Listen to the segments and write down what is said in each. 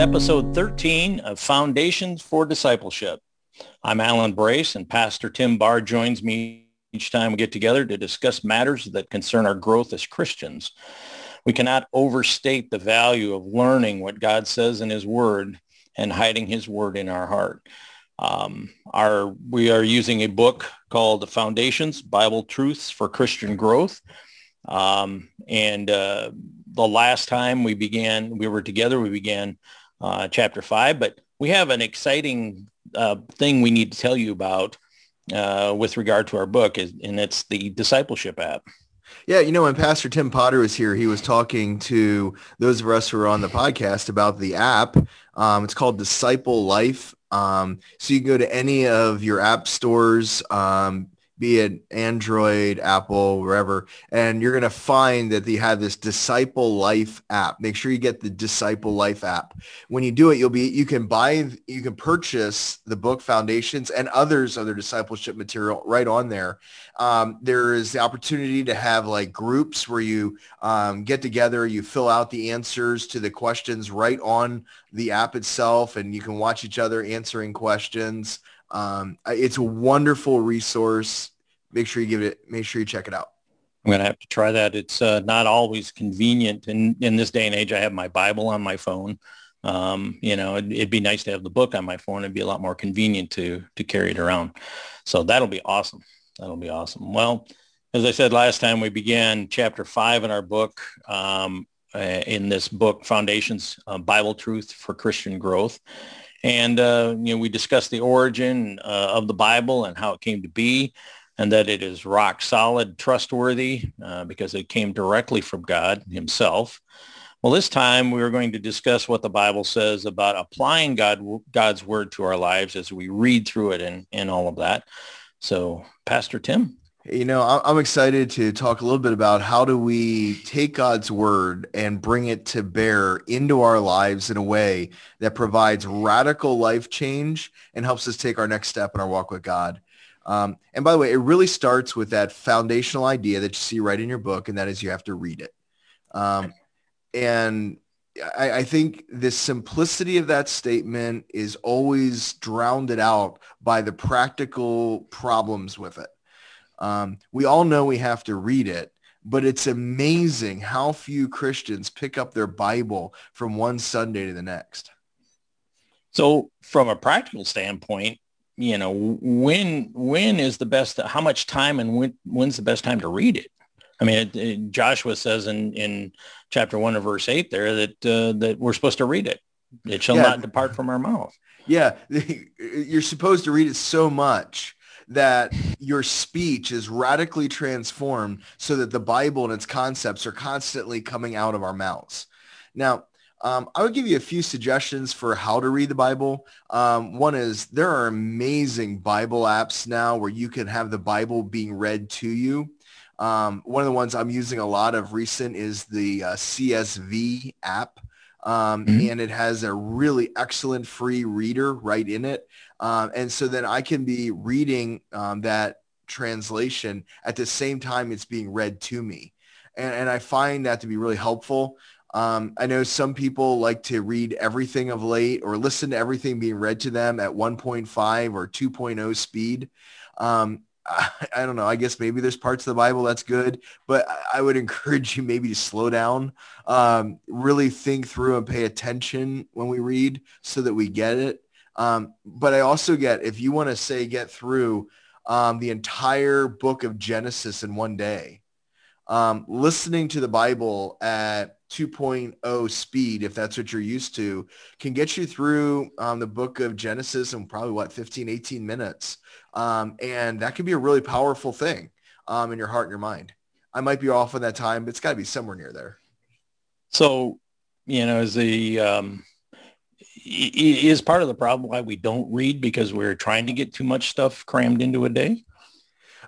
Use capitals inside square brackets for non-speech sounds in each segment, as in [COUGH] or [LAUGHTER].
episode 13 of Foundations for Discipleship. I'm Alan Brace and Pastor Tim Barr joins me each time we get together to discuss matters that concern our growth as Christians. We cannot overstate the value of learning what God says in his word and hiding his word in our heart. Um, our, we are using a book called Foundations, Bible Truths for Christian Growth. Um, and uh, the last time we began, we were together, we began uh, chapter five, but we have an exciting uh, thing we need to tell you about uh, with regard to our book, and it's the discipleship app. Yeah, you know, when Pastor Tim Potter was here, he was talking to those of us who are on the podcast about the app. Um, it's called Disciple Life. Um, so you can go to any of your app stores, um, be it Android, Apple, wherever, and you're going to find that they have this Disciple Life app. Make sure you get the Disciple Life app. When you do it, you'll be you can buy you can purchase the book Foundations and others other discipleship material right on there. Um, there is the opportunity to have like groups where you um, get together, you fill out the answers to the questions right on the app itself, and you can watch each other answering questions. Um, it's a wonderful resource. Make sure you give it, make sure you check it out. I'm going to have to try that. It's uh, not always convenient. In, in this day and age, I have my Bible on my phone. Um, you know, it'd, it'd, be nice to have the book on my phone. It'd be a lot more convenient to, to carry it around. So that'll be awesome. That'll be awesome. Well, as I said last time, we began chapter five in our book, um, uh, in this book, Foundations, uh, Bible Truth for Christian Growth. And, uh, you know, we discussed the origin uh, of the Bible and how it came to be and that it is rock solid, trustworthy uh, because it came directly from God himself. Well, this time we are going to discuss what the Bible says about applying God, God's word to our lives as we read through it and, and all of that. So, Pastor Tim. You know, I'm excited to talk a little bit about how do we take God's word and bring it to bear into our lives in a way that provides radical life change and helps us take our next step in our walk with God. Um, and by the way, it really starts with that foundational idea that you see right in your book, and that is you have to read it. Um, and I, I, think the simplicity of that statement is always drowned out by the practical problems with it. Um, we all know we have to read it, but it's amazing how few Christians pick up their Bible from one Sunday to the next. So from a practical standpoint, you know, when when is the best? How much time and when when's the best time to read it? I mean, it, it, Joshua says in in chapter one of verse eight there that uh, that we're supposed to read it. It shall yeah. not depart from our mouth. Yeah, [LAUGHS] you're supposed to read it so much that your speech is radically transformed so that the Bible and its concepts are constantly coming out of our mouths. Now, um, I would give you a few suggestions for how to read the Bible. Um, one is there are amazing Bible apps now where you can have the Bible being read to you. Um, one of the ones I'm using a lot of recent is the uh, CSB app. Um, mm-hmm. and it has a really excellent free reader right in it. Um, and so then I can be reading um, that translation at the same time it's being read to me. And, and I find that to be really helpful. Um, I know some people like to read everything of late or listen to everything being read to them at 1.5 or 2.0 speed. Um, [LAUGHS] I, don't know. I guess maybe there's parts of the Bible that's good, but I would [LAUGHS] encourage you maybe to slow down, um, really think through and pay attention when we read so that we get it. Um, but I also get, if you want to say get through um, the entire book of Genesis in one day, um, listening to the Bible at 2.0 speed, if that's what you're used to, can get you through um, the book of Genesis in probably what, 15, 18 minutes. Um, and that can be a really powerful thing um, in your heart and your mind. I might be off on that time, but it's got to be somewhere near there. So, you know, is the, um, is part of the problem why we don't read because we're trying to get too much stuff crammed into a day?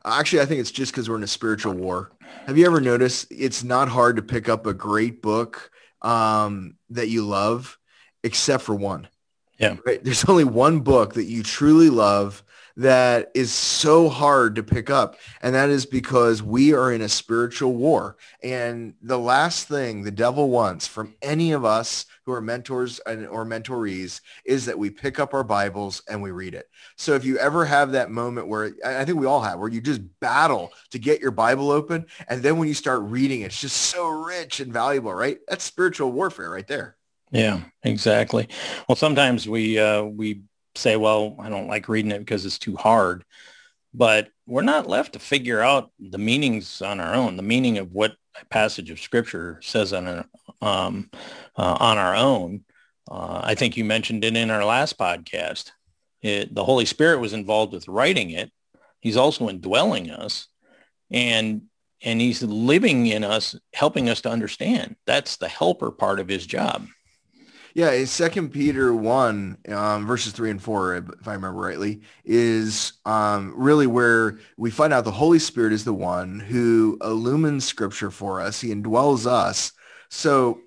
Actually, I think it's just because we're in a spiritual war. Have you ever noticed it's not hard to pick up a great book um, that you love, except for one? Yeah. Right? There's only one book that you truly love that is so hard to pick up. And that is because we are in a spiritual war. And the last thing the devil wants from any of us who are mentors and, or mentorees is that we pick up our Bibles and we read it. So if you ever have that moment where I think we all have, where you just battle to get your Bible open. And then when you start reading, it's just so rich and valuable, right? That's spiritual warfare right there. Yeah, exactly. Well, sometimes we, uh, we say, well, I don't like reading it because it's too hard. But we're not left to figure out the meanings on our own, the meaning of what a passage of scripture says on, a, um, uh, on our own. Uh, I think you mentioned it in our last podcast. It, the Holy Spirit was involved with writing it. He's also indwelling us and and he's living in us, helping us to understand. That's the helper part of his job. Yeah, Second Peter one um, verses three and four, if I remember rightly, is um, really where we find out the Holy Spirit is the one who illumines Scripture for us. He indwells us. So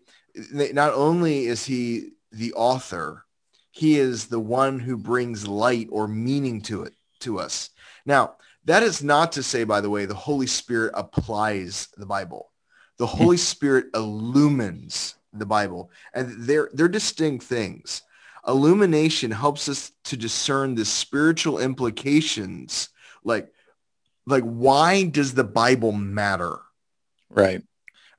not only is he the author, he is the one who brings light or meaning to it to us. Now, that is not to say, by the way, the Holy Spirit applies the Bible. The Holy Spirit illumines the Bible. And they're, they're distinct things. Illumination helps us to discern the spiritual implications. Like, like why does the Bible matter? Right.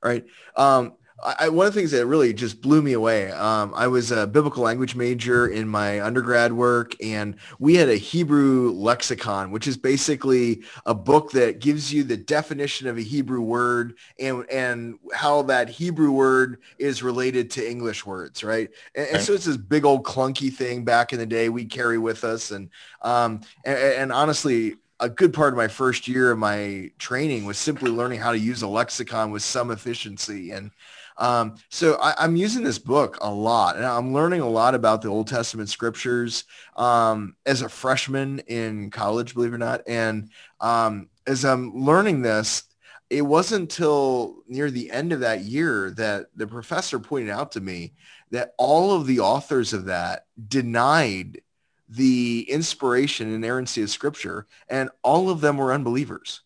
Right. Um, I, one of the things that really just blew me away, um, I was a biblical language major in my undergrad work, and we had a Hebrew lexicon, which is basically a book that gives you the definition of a Hebrew word and and how that Hebrew word is related to English words, right? And, and so it's this big old clunky thing back in the day we carry with us, and um, and, and honestly, a good part of my first year of my training was simply learning how to use a lexicon with some efficiency. And um, so I, am using this book a lot and I'm learning a lot about the Old Testament scriptures um, as a freshman in college, believe it or not. And um, as I'm learning this, it wasn't until near the end of that year that the professor pointed out to me that all of the authors of that denied the inspiration and inerrancy of scripture and all of them were unbelievers.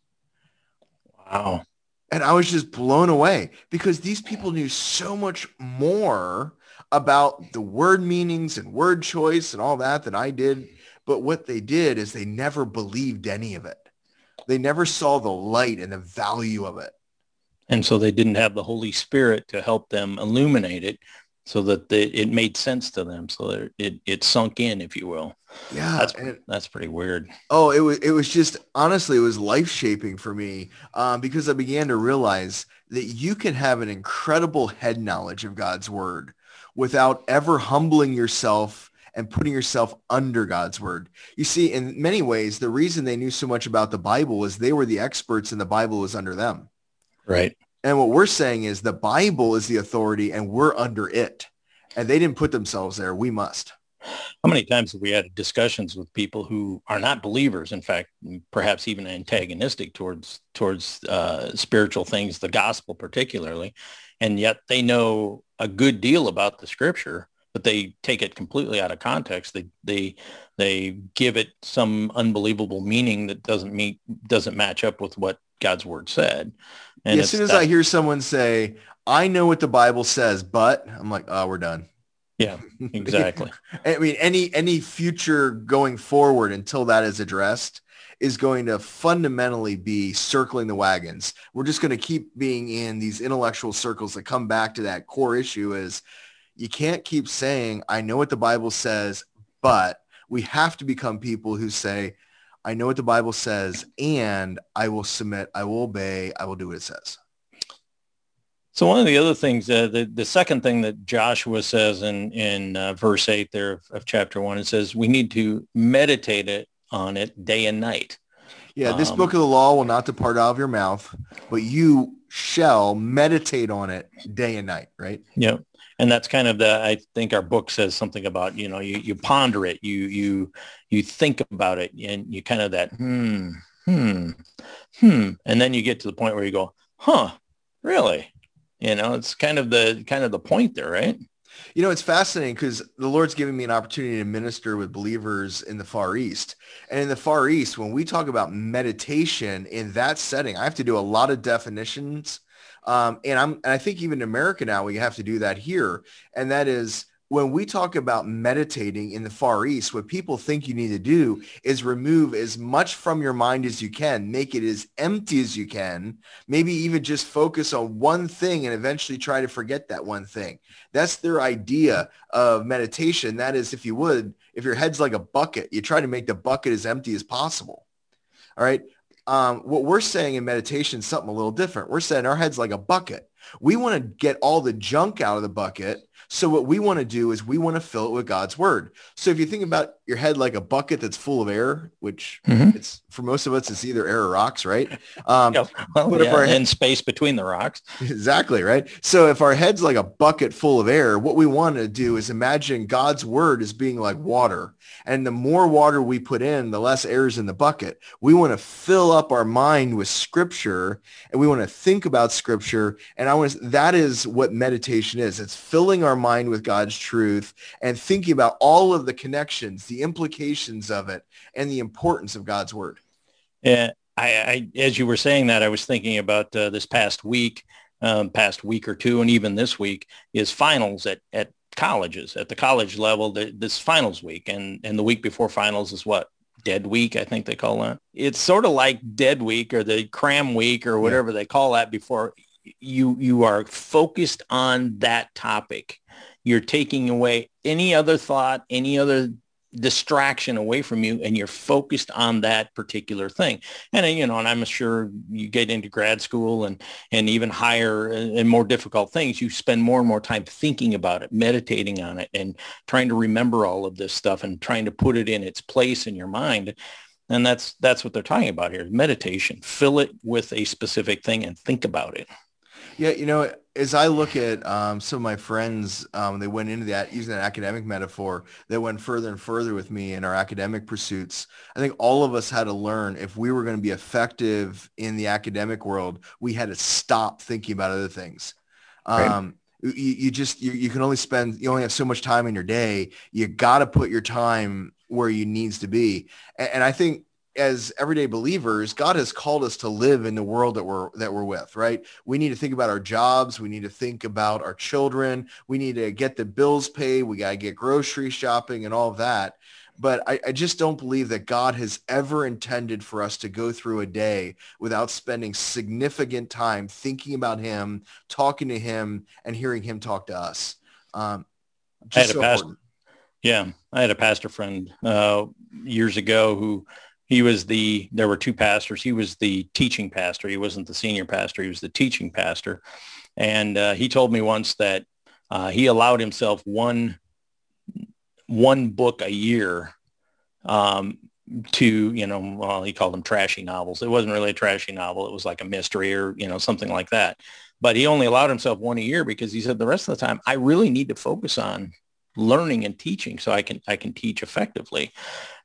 Wow. And I was just blown away because these people knew so much more about the word meanings and word choice and all that than I did. But what they did is they never believed any of it. They never saw the light and the value of it. And so they didn't have the Holy Spirit to help them illuminate it so that they, it made sense to them. So that it, it sunk in, if you will. Yeah. That's, and, that's pretty weird. Oh, it was, it was just, honestly, it was life shaping for me um, because I began to realize that you can have an incredible head knowledge of God's word without ever humbling yourself and putting yourself under God's word. You see, in many ways, the reason they knew so much about the Bible is they were the experts and the Bible was under them. Right. And what we're saying is the Bible is the authority and we're under it. And they didn't put themselves there. We must. How many times have we had discussions with people who are not believers, in fact, perhaps even antagonistic towards towards uh, spiritual things, the gospel particularly, and yet they know a good deal about the scripture, but they take it completely out of context. They they they give it some unbelievable meaning that doesn't meet doesn't match up with what God's word said. And as soon as that, I hear someone say, "I know what the Bible says," but I'm like, "Oh, we're done." Yeah, [LAUGHS] exactly. I mean, any any future going forward until that is addressed is going to fundamentally be circling the wagons. We're just going to keep being in these intellectual circles that come back to that core issue is you can't keep saying, I know what the Bible says, but we have to become people who say, I know what the Bible says and I will submit, I will obey, I will do what it says. So one of the other things, uh, the, the second thing that Joshua says in, in uh, verse 8 there of, of, chapter 1, it says we need to meditate it on it day and night. Yeah, this um, book of the law will not depart out of your mouth, but you shall meditate on it day and night, right? Yeah. And that's kind of the, I think our book says something about, you know, you, you ponder it, you, you, you think about it and you kind of that, hmm, hmm, hmm. And then you get to the point where you go, huh, really? You know, it's kind of the kind of the point there, right? You know, it's fascinating because the Lord's giving me an opportunity to minister with believers in the Far East. And in the Far East, when we talk about meditation in that setting, I have to do a lot of definitions. Um, and I'm, and I think even in America now, we have to do that here. And that is when we talk about meditating in the Far East, what people think you need to do is remove as much from your mind as you can, make it as empty as you can, maybe even just focus on one thing and eventually try to forget that one thing. That's their idea of meditation. That is, if you would, if your head's like a bucket, you try to make the bucket as empty as possible. All right. Um, what we're saying in meditation is something a little different. We're saying our head's like a bucket. We want to get all the junk out of the bucket so what we want to do is we want to fill it with God's word. So if you think about your head like a bucket that's full of air, which mm-hmm. it's for most of us, it's either air or rocks, right? Um, [LAUGHS] yeah, well, but yeah, if our head, space between the rocks. Exactly, right? So if our head's like a bucket full of air, what we want to do is imagine God's word as being like water. And the more water we put in, the less air is in the bucket. We want to fill up our mind with scripture and we want to think about scripture. And I want to, that is what meditation is. It's filling our mind with God's truth and thinking about all of the connections, the implications of it, and the importance of God's word. Yeah, I, I as you were saying that, I was thinking about uh, this past week, um, past week or two, and even this week is finals at at colleges at the college level. The, this finals week, and and the week before finals is what dead week i think they call that it's sort of like dead week or the cram week or whatever yeah. they call that before you you are focused on that topic you're taking away any other thought any other distraction away from you and you're focused on that particular thing. And uh, you know and i'm sure you get into grad school and and even higher uh, and more difficult things you spend more and more time thinking about it meditating on it and trying to remember all of this stuff and trying to put it in its place in your mind. And that's that's what they're talking about here meditation. Fill it with a specific thing and think about it. Yeah, you know, as I look at um, some of my friends, um, they went into that using that academic metaphor. They went further and further with me in our academic pursuits. I think all of us had to learn if we were going to be effective in the academic world, we had to stop thinking about other things. Um, you, you, just you, you can only spend you only have so much time in your day. You got to put your time where you needs to be. And, and I think as everyday believers, God has called us to live in the world that we're that we're with, right? We need to think about our jobs. We need to think about our children. We need to get the bills paid. We got to get grocery shopping and all of that. But I, I, just don't believe that God has ever intended for us to go through a day without spending significant time thinking about him, talking to him, and hearing him talk to us. Um, I had so a pastor, yeah, I had a pastor friend uh, years ago who he was the there were two pastors. He was the teaching pastor. He wasn't the senior pastor. He was the teaching pastor. And uh, he told me once that uh, he allowed himself one one book a year um, to you know well he called them trashy novels. It wasn't really a trashy novel. It was like a mystery or you know something like that. But he only allowed himself one a year because he said the rest of the time i really need to focus on learning and teaching so I can I can teach effectively.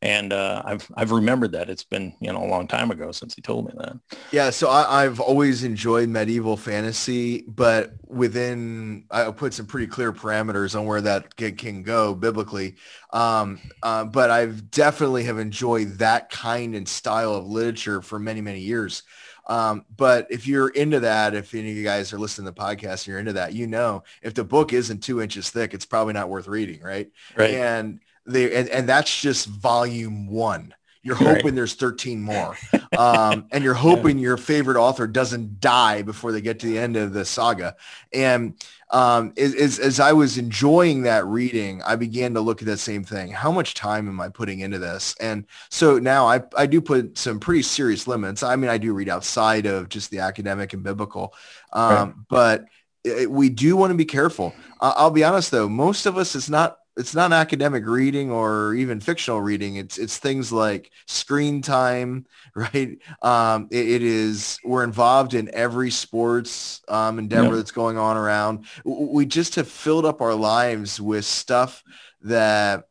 And uh, I've I've remembered that it's been you know a long time ago since he told me that. Yeah, so I, have always enjoyed medieval fantasy, but within I put some pretty clear parameters on where that can go biblically. Um, uh, but I've definitely have enjoyed that kind and style of literature for many many years. Um, but if you're into that, if any of you guys are listening to the podcast and you're into that, you know, if the book isn't two inches thick, it's probably not worth reading. Right. Right. And they, and, and that's just volume one. You're hoping right. there's 13 more. [LAUGHS] Um, and you're hoping yeah. your favorite author doesn't die before they get to the end of the saga. And um, as, as I was enjoying that reading, I began to look at that same thing. How much time am I putting into this? And so now I, I do put some pretty serious limits. I mean, I do read outside of just the academic and biblical, um, right. but it, we do want to be careful. Uh, I'll be honest though, most of us, it's not it's not academic reading or even fictional reading. It's it's things like screen time, [LAUGHS] right? Um, it, it is we're involved in every sports um, endeavor yeah. that's going on around. We just have filled up our lives with stuff that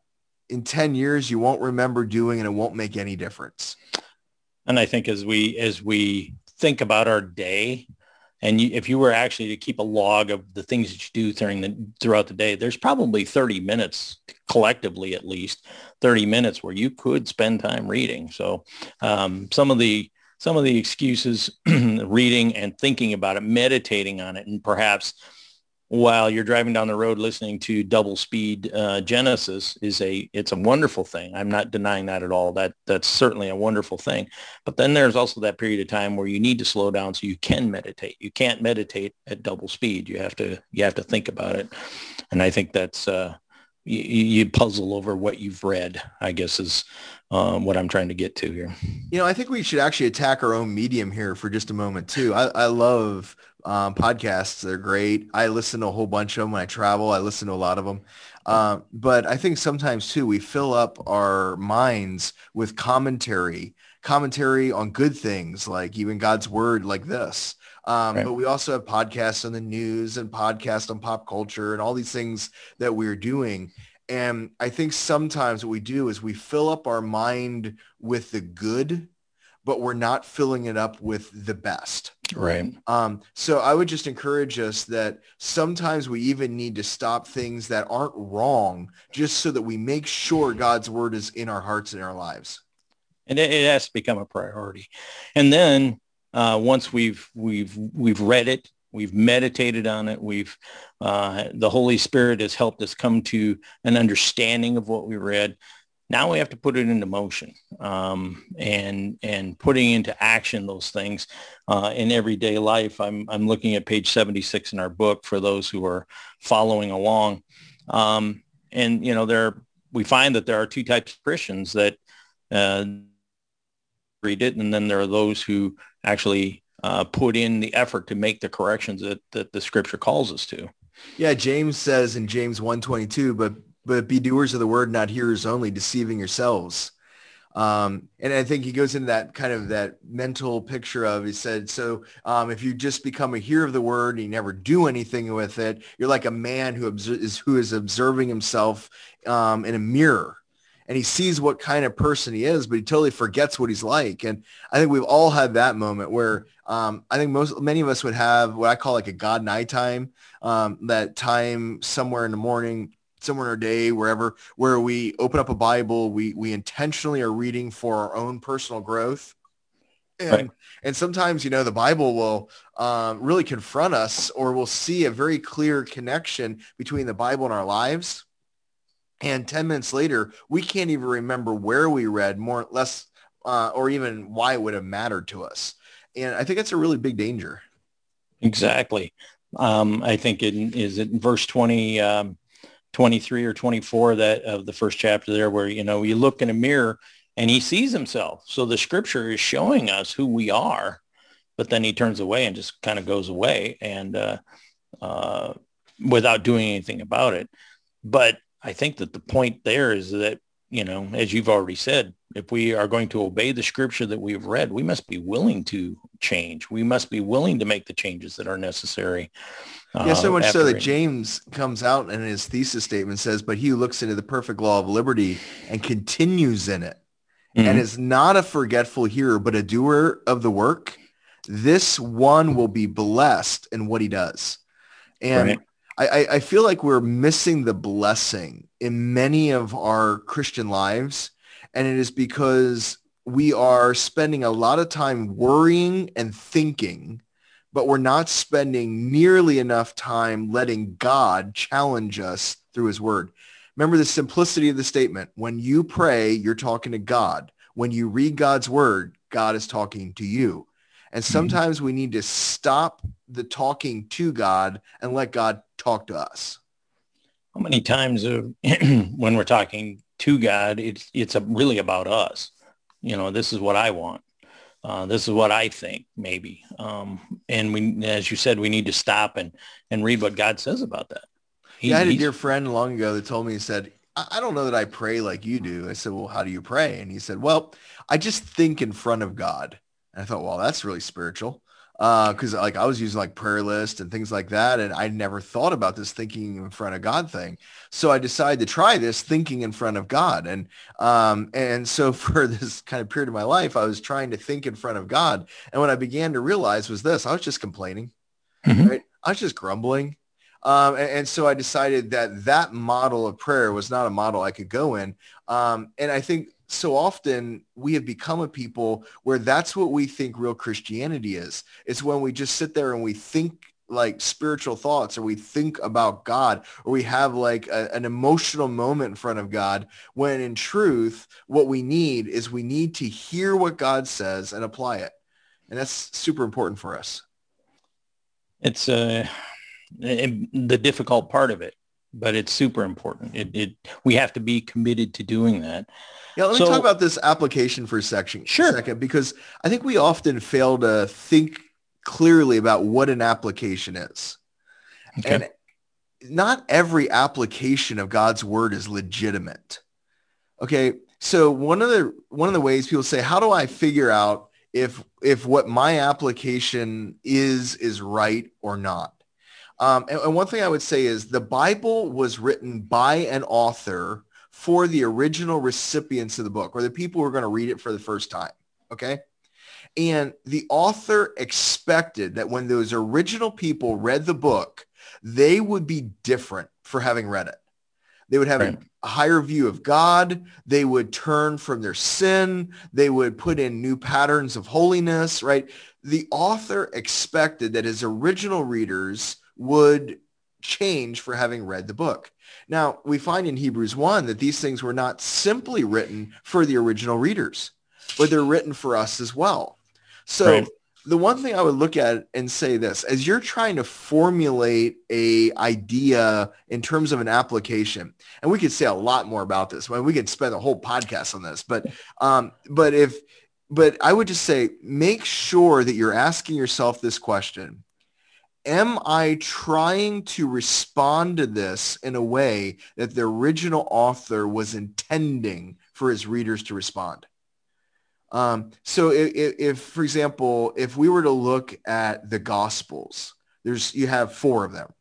in 10 years you won't remember doing and it won't make any difference. And I think as we as we think about our day, And you, if you were actually to keep a log of the things that you do during the throughout the day, there's probably 30 minutes collectively, at least 30 minutes where you could spend time reading. So um, some of the some of the excuses, [CLEARS THROAT] reading and thinking about it, meditating on it, and perhaps while you're driving down the road listening to double speed uh, Genesis is a it's a wonderful thing. I'm not denying that at all. That that's certainly a wonderful thing. But then there's also that period of time where you need to slow down so you can meditate. You can't meditate at double speed. You have to you have to think about it. And I think that's uh, you, you puzzle over what you've read. I guess is um, what I'm trying to get to here. You know, I think we should actually attack our own medium here for just a moment too. I, I love um, podcasts. They're great. I listen to a whole bunch of them when I travel. I listen to a lot of them. Uh, but I think sometimes too, we fill up our minds with commentary, commentary on good things like even God's word like this. Um, right. But we also have podcasts on the news and podcasts on pop culture and all these things that we're doing. And I think sometimes what we do is we fill up our mind with the good but we're not filling it up with the best. Right. Um, so I would just encourage us that sometimes we even need to stop things that aren't wrong just so that we make sure God's word is in our hearts and our lives. And it, it has to become a priority. And then uh, once we've we've we've read it, we've meditated on it, we've uh, the Holy Spirit has helped us come to an understanding of what we read now we have to put it into motion um, and and putting into action those things uh, in everyday life. I'm I'm looking at page 76 in our book for those who are following along, um, and you know there we find that there are two types of Christians that uh, read it, and then there are those who actually uh, put in the effort to make the corrections that that the Scripture calls us to. Yeah, James says in James 1:22, but but be doers of the word, not hearers only, deceiving yourselves. Um, and I think he goes into that kind of that mental picture of, he said, so um, if you just become a hearer of the word and you never do anything with it, you're like a man who is, who is observing himself um, in a mirror and he sees what kind of person he is, but he totally forgets what he's like. And I think we've all had that moment where um, I think most many of us would have what I call like a God night time, um, that time somewhere in the morning somewhere in our day, wherever, where we open up a Bible, we, we intentionally are reading for our own personal growth. And, right. and sometimes, you know, the Bible will um, really confront us or we'll see a very clear connection between the Bible and our lives. And 10 minutes later, we can't even remember where we read more or less uh, or even why it would have mattered to us. And I think that's a really big danger. Exactly. Um, I think it is it verse 20, um, 23 or 24 that of the first chapter there where, you know, you look in a mirror and he sees himself. So the scripture is showing us who we are, but then he turns away and just kind of goes away and uh, uh, without doing anything about it. But I think that the point there is that, you know, as you've already said, if we are going to obey the scripture that we've read, we must be willing to change. We must be willing to make the changes that are necessary yeah, so much so that James comes out in his thesis statement says, but he who looks into the perfect law of liberty and continues in it mm-hmm. and is not a forgetful hearer, but a doer of the work, this one will be blessed in what he does. And right. I, I feel like we're missing the blessing in many of our Christian lives. And it is because we are spending a lot of time worrying and thinking but we're not spending nearly enough time letting God challenge us through his word. Remember the simplicity of the statement. When you pray, you're talking to God. When you read God's word, God is talking to you. And mm-hmm. sometimes mm-hmm. we need to stop the talking to God and let God talk to us. How many times uh, [CLEARS THROAT] when we're talking to God, it's, it's really about us. You know, this is what I want. Uh, this is what I think, maybe. Um, and we, as you said, we need to stop and, and read what God says about that. He, yeah, I had a dear friend long ago that told me, he said, I don't know that I pray like you do. I said, well, how do you pray? And he said, well, I just think in front of God. And I thought, well, that's really spiritual because uh, like I was using like prayer list and things like that, and I never thought about this thinking in front of God thing. So I decided to try this thinking in front of God, and um, and so [LAUGHS] for this kind of period of my life, I was trying to think in front of God, and what I began to realize was this: I was just complaining. mm-hmm. right? I was just grumbling. Um, and, and, so I decided that that model of prayer was not a model I could go in. Um, and I think so often we have become a people where that's what we think real Christianity is. It's when we just sit there and we think like spiritual thoughts or we think about God or we have like a, an emotional moment in front of God when in truth what we need is we need to hear what God says and apply it. And that's super important for us. It's uh, the difficult part of it, but it's super important. It, it we have to be committed to doing that. Yeah, let me talk about this application for a section, sure. second, because I think we often fail to think clearly about what an application is. Okay. And not every application of God's word is legitimate. Okay. So one of the one of the ways people say, how do I figure out if if what my application is is right or not? Um, and, and one thing I would say is the Bible was written by an author for the original recipients of the book or the people who are going to read it for the first time. Okay. And the author expected that when those original people read the book, they would be different for having read it. They would have right. a higher view of God. They would turn from their sin. They would put in new patterns of holiness, right? The author expected that his original readers would change for having read the book. Now, we find in Hebrews 1 that these things were not simply written for the original readers, but they're written for us as well. So right. the one thing I would look at and say this, as you're trying to formulate a idea in terms of an application, and we could say a lot more about this. I mean, we could spend a whole podcast on this, but um, but if but I would just say make sure that you're asking yourself this question am I trying to respond to this in a way that the original author was intending for his readers to respond? Um, so if, if, for example, if we were to look at the Gospels, there's you have four of them.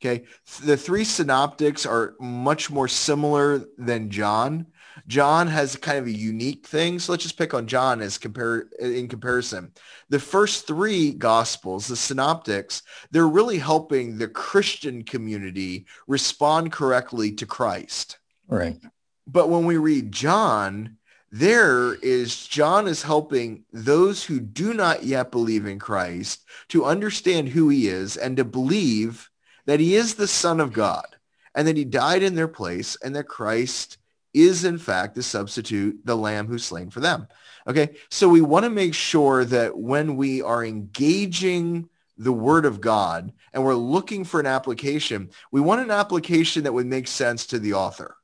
Okay, the three synoptics are much more similar than John. John has kind of a unique thing. So let's just pick on John as compare in comparison. The first three gospels, the synoptics, they're really helping the Christian community respond correctly to Christ. Right. But when we read John, there is John is helping those who do not yet believe in Christ to understand who he is and to believe that he is the son of God and that he died in their place and that Christ is in fact the substitute, the lamb who's slain for them. Okay. So we want to make sure that when we are engaging the word of God and we're looking for an application, we want an application that would make sense to the author.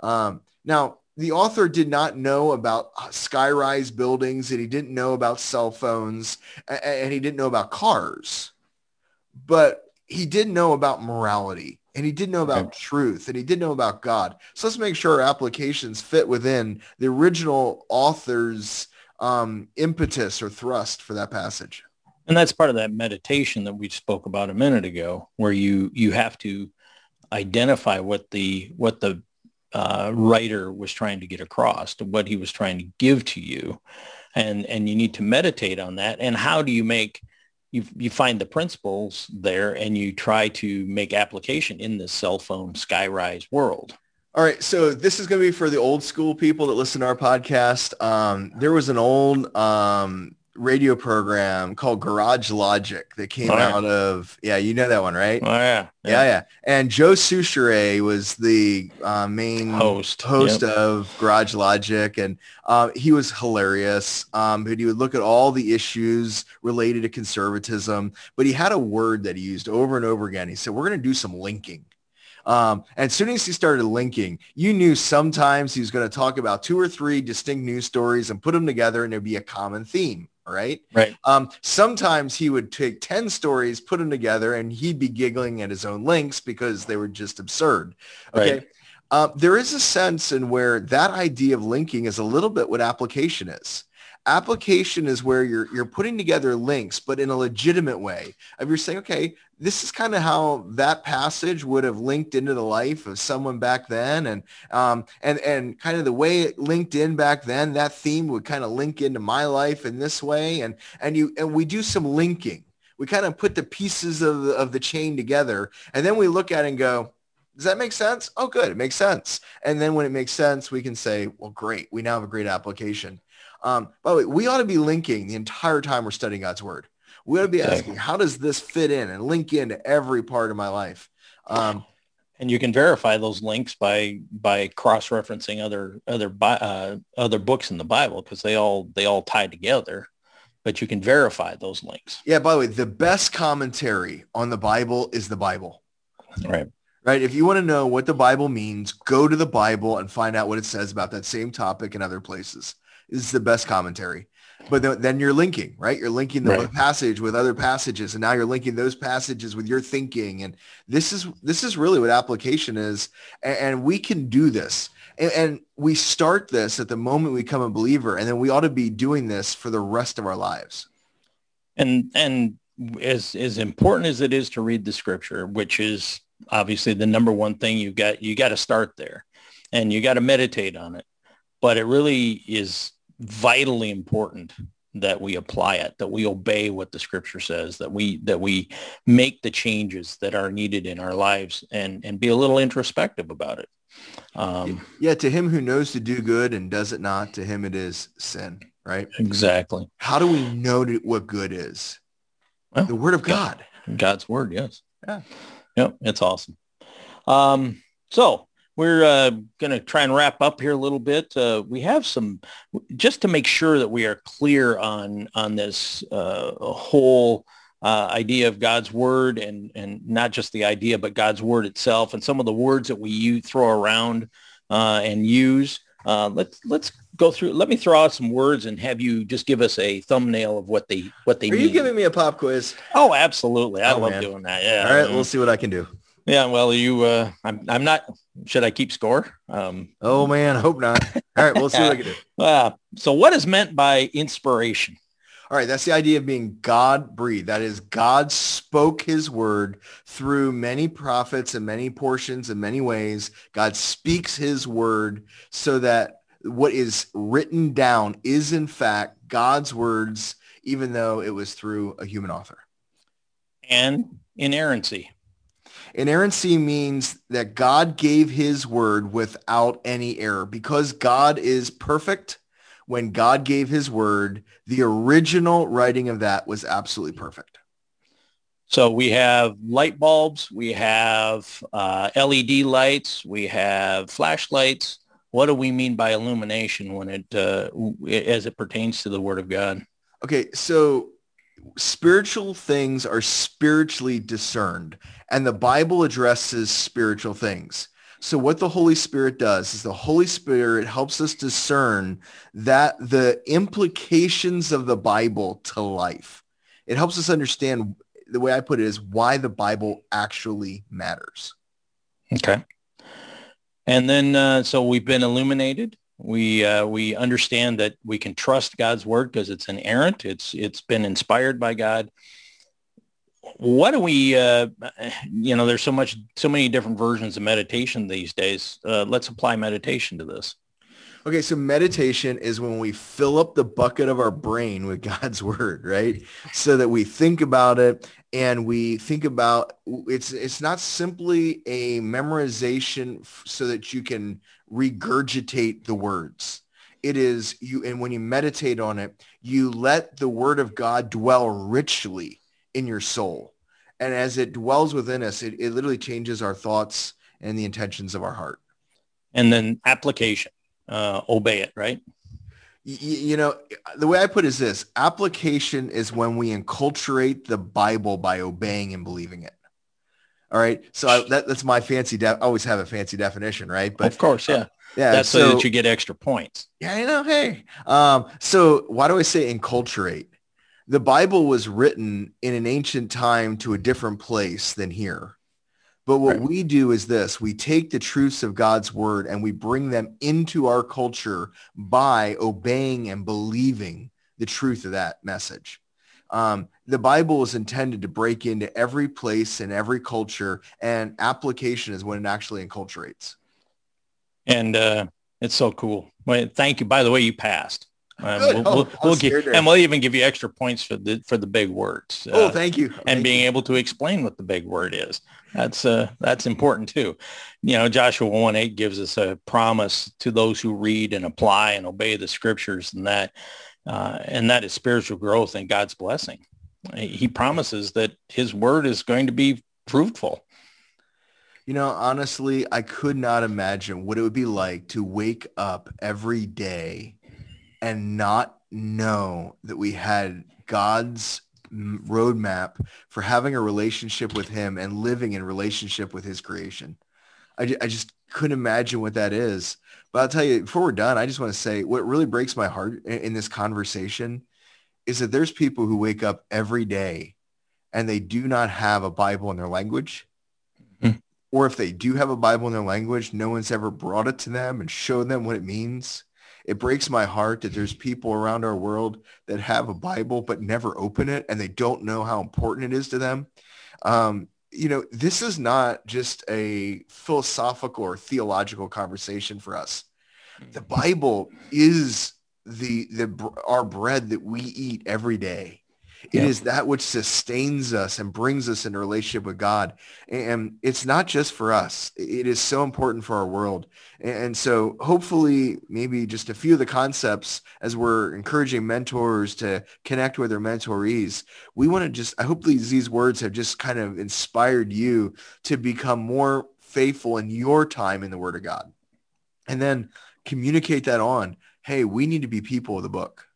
Um, now, the author did not know about skyrise buildings and he didn't know about cell phones and he didn't know about cars, but he did know about morality and he did know about okay. truth and he did know about God. So let's make sure our applications fit within the original author's um, impetus or thrust for that passage. And that's part of that meditation that we spoke about a minute ago, where you you have to identify what the what the uh, writer was trying to get across, to what he was trying to give to you, and and you need to meditate on that. And how do you make you you find the principles there and you try to make application in this cell phone skyrise world. All right, so this is going to be for the old school people that listen to our podcast. Um, there was an old um, radio program called Garage Logic that came oh, yeah. out of yeah, you know that one, right? Oh yeah, yeah, yeah. yeah. And Joe Soucheray was the uh, main host host yep. of Garage Logic, and uh, he was hilarious. Um, but he would look at all the issues related to conservatism, but he had a word that he used over and over again. He said, "We're going to do some linking." Um, and as soon as he started linking, you knew sometimes he was going to talk about two or three distinct news stories and put them together and there'd be a common theme right? Right. Um, sometimes he would take 10 stories, put them together, and he'd be giggling at his own links because they were just absurd. Okay. Right. Uh, there is a sense in where that idea of linking is a little bit what application is. Application is where you're you're putting together links, but in a legitimate way. Of you're saying, okay, this is kind of how that passage would have linked into the life of someone back then, and um, and and kind of the way it linked in back then, that theme would kind of link into my life in this way, and and you and we do some linking We kind of put the pieces of the, of the chain together and then we look at it and go, does that make sense? Oh, good. It makes sense. And then when it makes sense, we can say, well, great. We now have a great application. Um, by the way, we ought to be linking the entire time we're studying God's word. We ought to be asking, how does this fit in and link into every part of my life? Um, and you can verify those links by by cross-referencing other other uh, other books in the Bible because they all they all tie together. But you can verify those links. Yeah. By the way, the best commentary on the Bible is the Bible. Right. Right. If you want to know what the Bible means, go to the Bible and find out what it says about that same topic in other places. This is the best commentary but then, then you're linking, right? You're linking the right. passage with other passages, and now you're linking those passages with your thinking. And this is this is really what application is, and, and we can do this. And, and we start this at the moment we become a believer, and then we ought to be doing this for the rest of our lives. And and as as important as it is to read the scripture, which is obviously the number one thing you've got you got to start there, and you got to meditate on it. But it really is vitally important that we apply it, that we obey what the scripture says, that we that we make the changes that are needed in our lives and and be a little introspective about it. Um, yeah, to him who knows to do good and does it not, to him it is sin, right? Exactly. How do we know what good is? Well, the word of God. God's word, yes. Yeah. Yep, it's awesome. Um, so we're uh, going to try and wrap up here a little bit. Uh, we have some, just to make sure that we are clear on on this uh, whole uh, idea of God's word, and and not just the idea, but God's word itself, and some of the words that we use, throw around uh, and use. Uh, let's let's go through. Let me throw out some words and have you just give us a thumbnail of what they what they. Are mean. you giving me a pop quiz? Oh, absolutely! I oh, love man. doing that. Yeah. All right, we'll see what I can do. Yeah, well, you, uh, I'm, I'm not. Should I keep score? Um, oh man, hope not. All right, we'll see what I can do. [LAUGHS] Uh, so, what is meant by inspiration? All right, that's the idea of being God breathed. That is, God spoke His word through many prophets and many portions and many ways. God speaks His word so that what is written down is in fact God's words, even though it was through a human author. And inerrancy. Inerrancy means that God gave his word without any error. Because God is perfect, when God gave his word, the original writing of that was absolutely perfect. So we have light bulbs, we have uh, LED lights, we have flashlights. What do we mean by illumination when it, uh, as it pertains to the word of God? Okay, so spiritual things are spiritually discerned and the Bible addresses spiritual things. So what the Holy Spirit does is the Holy Spirit helps us discern that the implications of the Bible to life. It helps us understand the way I put it is why the Bible actually matters. Okay. And then, uh, so we've been illuminated we uh, we understand that we can trust God's word because it's inerrant. It's it's been inspired by God. What do we? Uh, you know, there's so much, so many different versions of meditation these days. Uh, let's apply meditation to this. Okay, so meditation is when we fill up the bucket of our brain with [LAUGHS] God's word, right? So that we think about it and we think about it's it's not simply a memorization so that you can regurgitate the words. It is you, and when you meditate on it, you let the word of God dwell richly in your soul. And as it dwells within us, it, it literally changes our thoughts and the intentions of our heart. And then application, uh, obey it, right? You, you know, the way I put it is this application is when we enculturate the Bible by obeying and believing it. All right. So I, that, that's my fancy. De- I always have a fancy definition, right? But of course, yeah. Uh, yeah. That's so, so, that you get extra points. Yeah, you know, hey. Um, so why do I say enculturate? The Bible was written in an ancient time to a different place than here. But what right. we do is this, we take the truths of God's word and we bring them into our culture by obeying and believing the truth of that message. Um, the Bible is intended to break into every place and every culture, and application is when it actually enculturates. And uh, it's so cool. Well, thank you. By the way, you passed. Um, we'll, we'll, we'll give, and we'll even give you extra points for the for the big words. Oh, uh, thank you. and thank being you. able to explain what the big word is. That's uh that's important too. You know, Joshua 1 8 gives us a promise to those who read and apply and obey the scriptures and that uh, and that is spiritual growth and God's blessing. He promises that his word is going to be fruitful. You know, honestly, I could not imagine what it would be like to wake up every day and not know that we had God's roadmap for having a relationship with him and living in relationship with his creation. I, I just couldn't imagine what that is. But I'll tell you, before we're done, I just want to say what really breaks my heart in, in this conversation is that there's people who wake up every day and they do not have a Bible in their language. Mm-hmm. Or if they do have a Bible in their language, no one's ever brought it to them and showed them what it means. It breaks my heart that there's people around our world that have a Bible but never open it and they don't know how important it is to them. Um, you know, this is not just a philosophical or theological conversation for us. The mm-hmm. Bible is the the our bread that we eat every day. It yep. is that which sustains us and brings us in a relationship with God. And it's not just for us. It is so important for our world. And so hopefully maybe just a few of the concepts as we're encouraging mentors to connect with their mentorees, we want to just, I hope these, these words have just kind of inspired you to become more faithful in your time in the word of God. And then communicate that on hey, we need to be people of the book.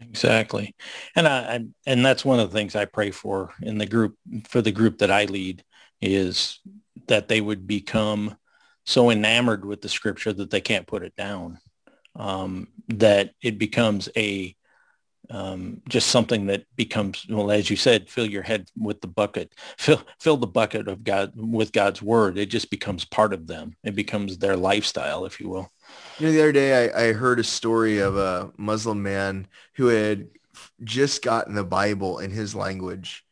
Exactly. And I, and that's one of the things I pray for in the group for the group that I lead is that they would become so enamored with the scripture that they can't put it down. Um, that it becomes a um, just something that becomes well as you said fill your head with the bucket fill fill the bucket of god with god's word. It just becomes part of them. It becomes their lifestyle if you will. You know the other day I, I heard a story of a muslim man who had just gotten the bible in his language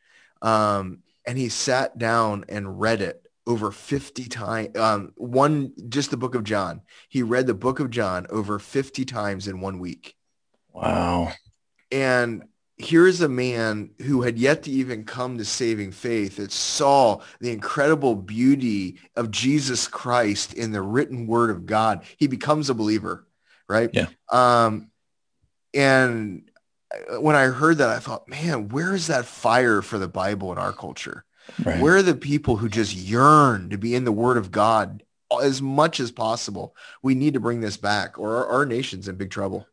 um, and he sat down and read it over 50 times um, one just the book of john. He read the book of john over 50 times in one week. Wow and here's a man who had yet to even come to saving faith that saw the incredible beauty of Jesus Christ in the written word of God. He becomes a believer, right? Yeah. Um, and when I heard that, I thought, man, where is that fire for the Bible in our culture? Right. Where are the people who just yearn to be in the word of God as much as possible? We need to bring this back or our, our nation's in big trouble.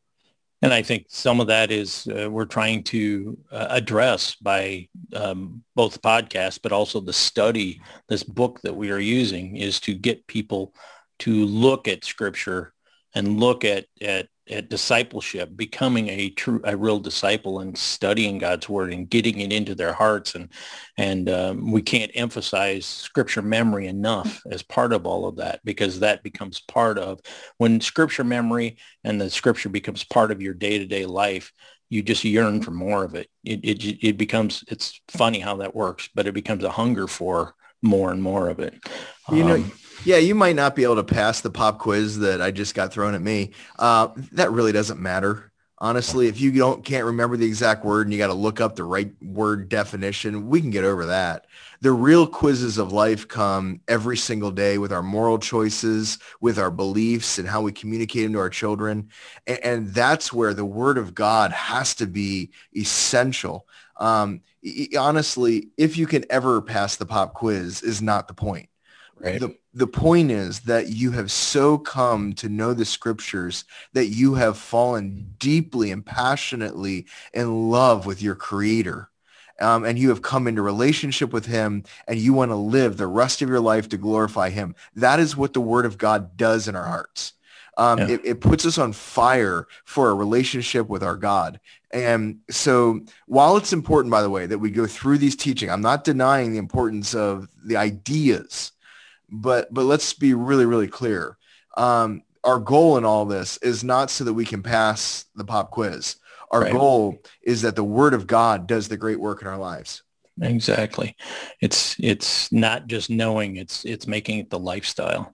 And I think some of that is uh, we're trying to uh, address by um, both podcasts, but also the study, this book that we are using is to get people to look at scripture and look at, at at discipleship, becoming a true, a real disciple and studying God's word and getting it into their hearts. And, and um, we can't emphasize scripture memory enough as part of all of that because that becomes part of when scripture memory and the scripture becomes part of your day-to-day life, you just yearn for more of it. It, it, it becomes, it's funny how that works, but it becomes a hunger for more and more of it. You know, um, yeah, you might not be able to pass the pop quiz that I just got thrown at me. Uh, that really doesn't matter. Honestly, if you don't can't remember the exact word and you got to look up the right word definition, we can get over that. The real quizzes of life come every single day with our moral choices, with our beliefs and how we communicate them to our children. And, and that's where the word of God has to be essential. Um, honestly, if you can ever pass the pop quiz is not the point. Right. The, the point is that you have so come to know the scriptures that you have fallen deeply and passionately in love with your creator. Um, and you have come into relationship with him and you want to live the rest of your life to glorify him. That is what the word of God does in our hearts. Um, yeah. it, it puts us on fire for a relationship with our God. And so while it's important, by the way, that we go through these teaching, I'm not denying the importance of the ideas but but let's be really really clear. Um, our goal in all this is not so that we can pass the pop quiz. Our right. goal is that the Word of God does the great work in our lives. Exactly. It's it's not just knowing; it's it's making it the lifestyle.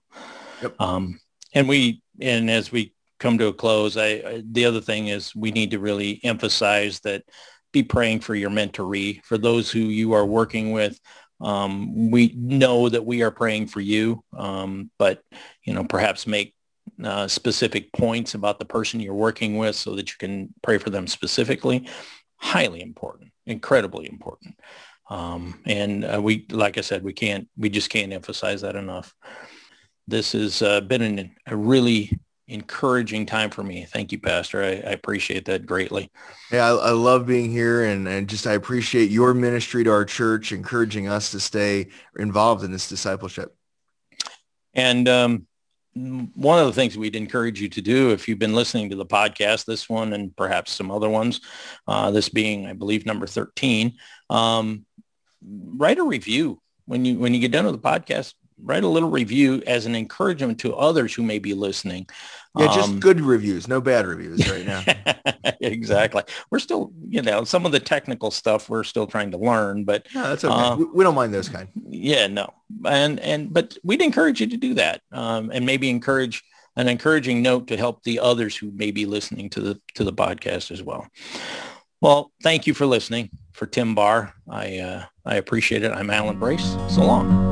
Yep. Um, and we and as we come to a close, I, I, the other thing is we need to really emphasize that be praying for your mentoree, for those who you are working with. Um, we know that we are praying for you, um, but you know perhaps make uh, specific points about the person you're working with so that you can pray for them specifically. Highly important, incredibly important. Um, and uh, we, like I said, we can't, we just can't emphasize that enough. This has uh, been an, a really encouraging time for me. Thank you, Pastor. I, I appreciate that greatly. Yeah, I, I, love being here and, and just I appreciate your ministry to our church, encouraging us to stay involved in this discipleship. And um, one of the things we'd encourage you to do if you've been listening to the podcast, this one and perhaps some other ones, uh, this being, I believe, number 13, um, write a review when you when you get done with the podcast write a little review as an encouragement to others who may be listening. Yeah, just um, good reviews, no bad reviews right now. [LAUGHS] exactly. We're still, you know, some of the technical stuff we're still trying to learn, but no, that's okay. Uh, we, don't mind those kind. Yeah, no, and and but we'd encourage you to do that, um, and maybe encourage an encouraging note to help the others who may be listening to the to the podcast as well. Well, thank you for listening. For Tim Barr, I uh, I appreciate it. I'm Alan Brace. So long.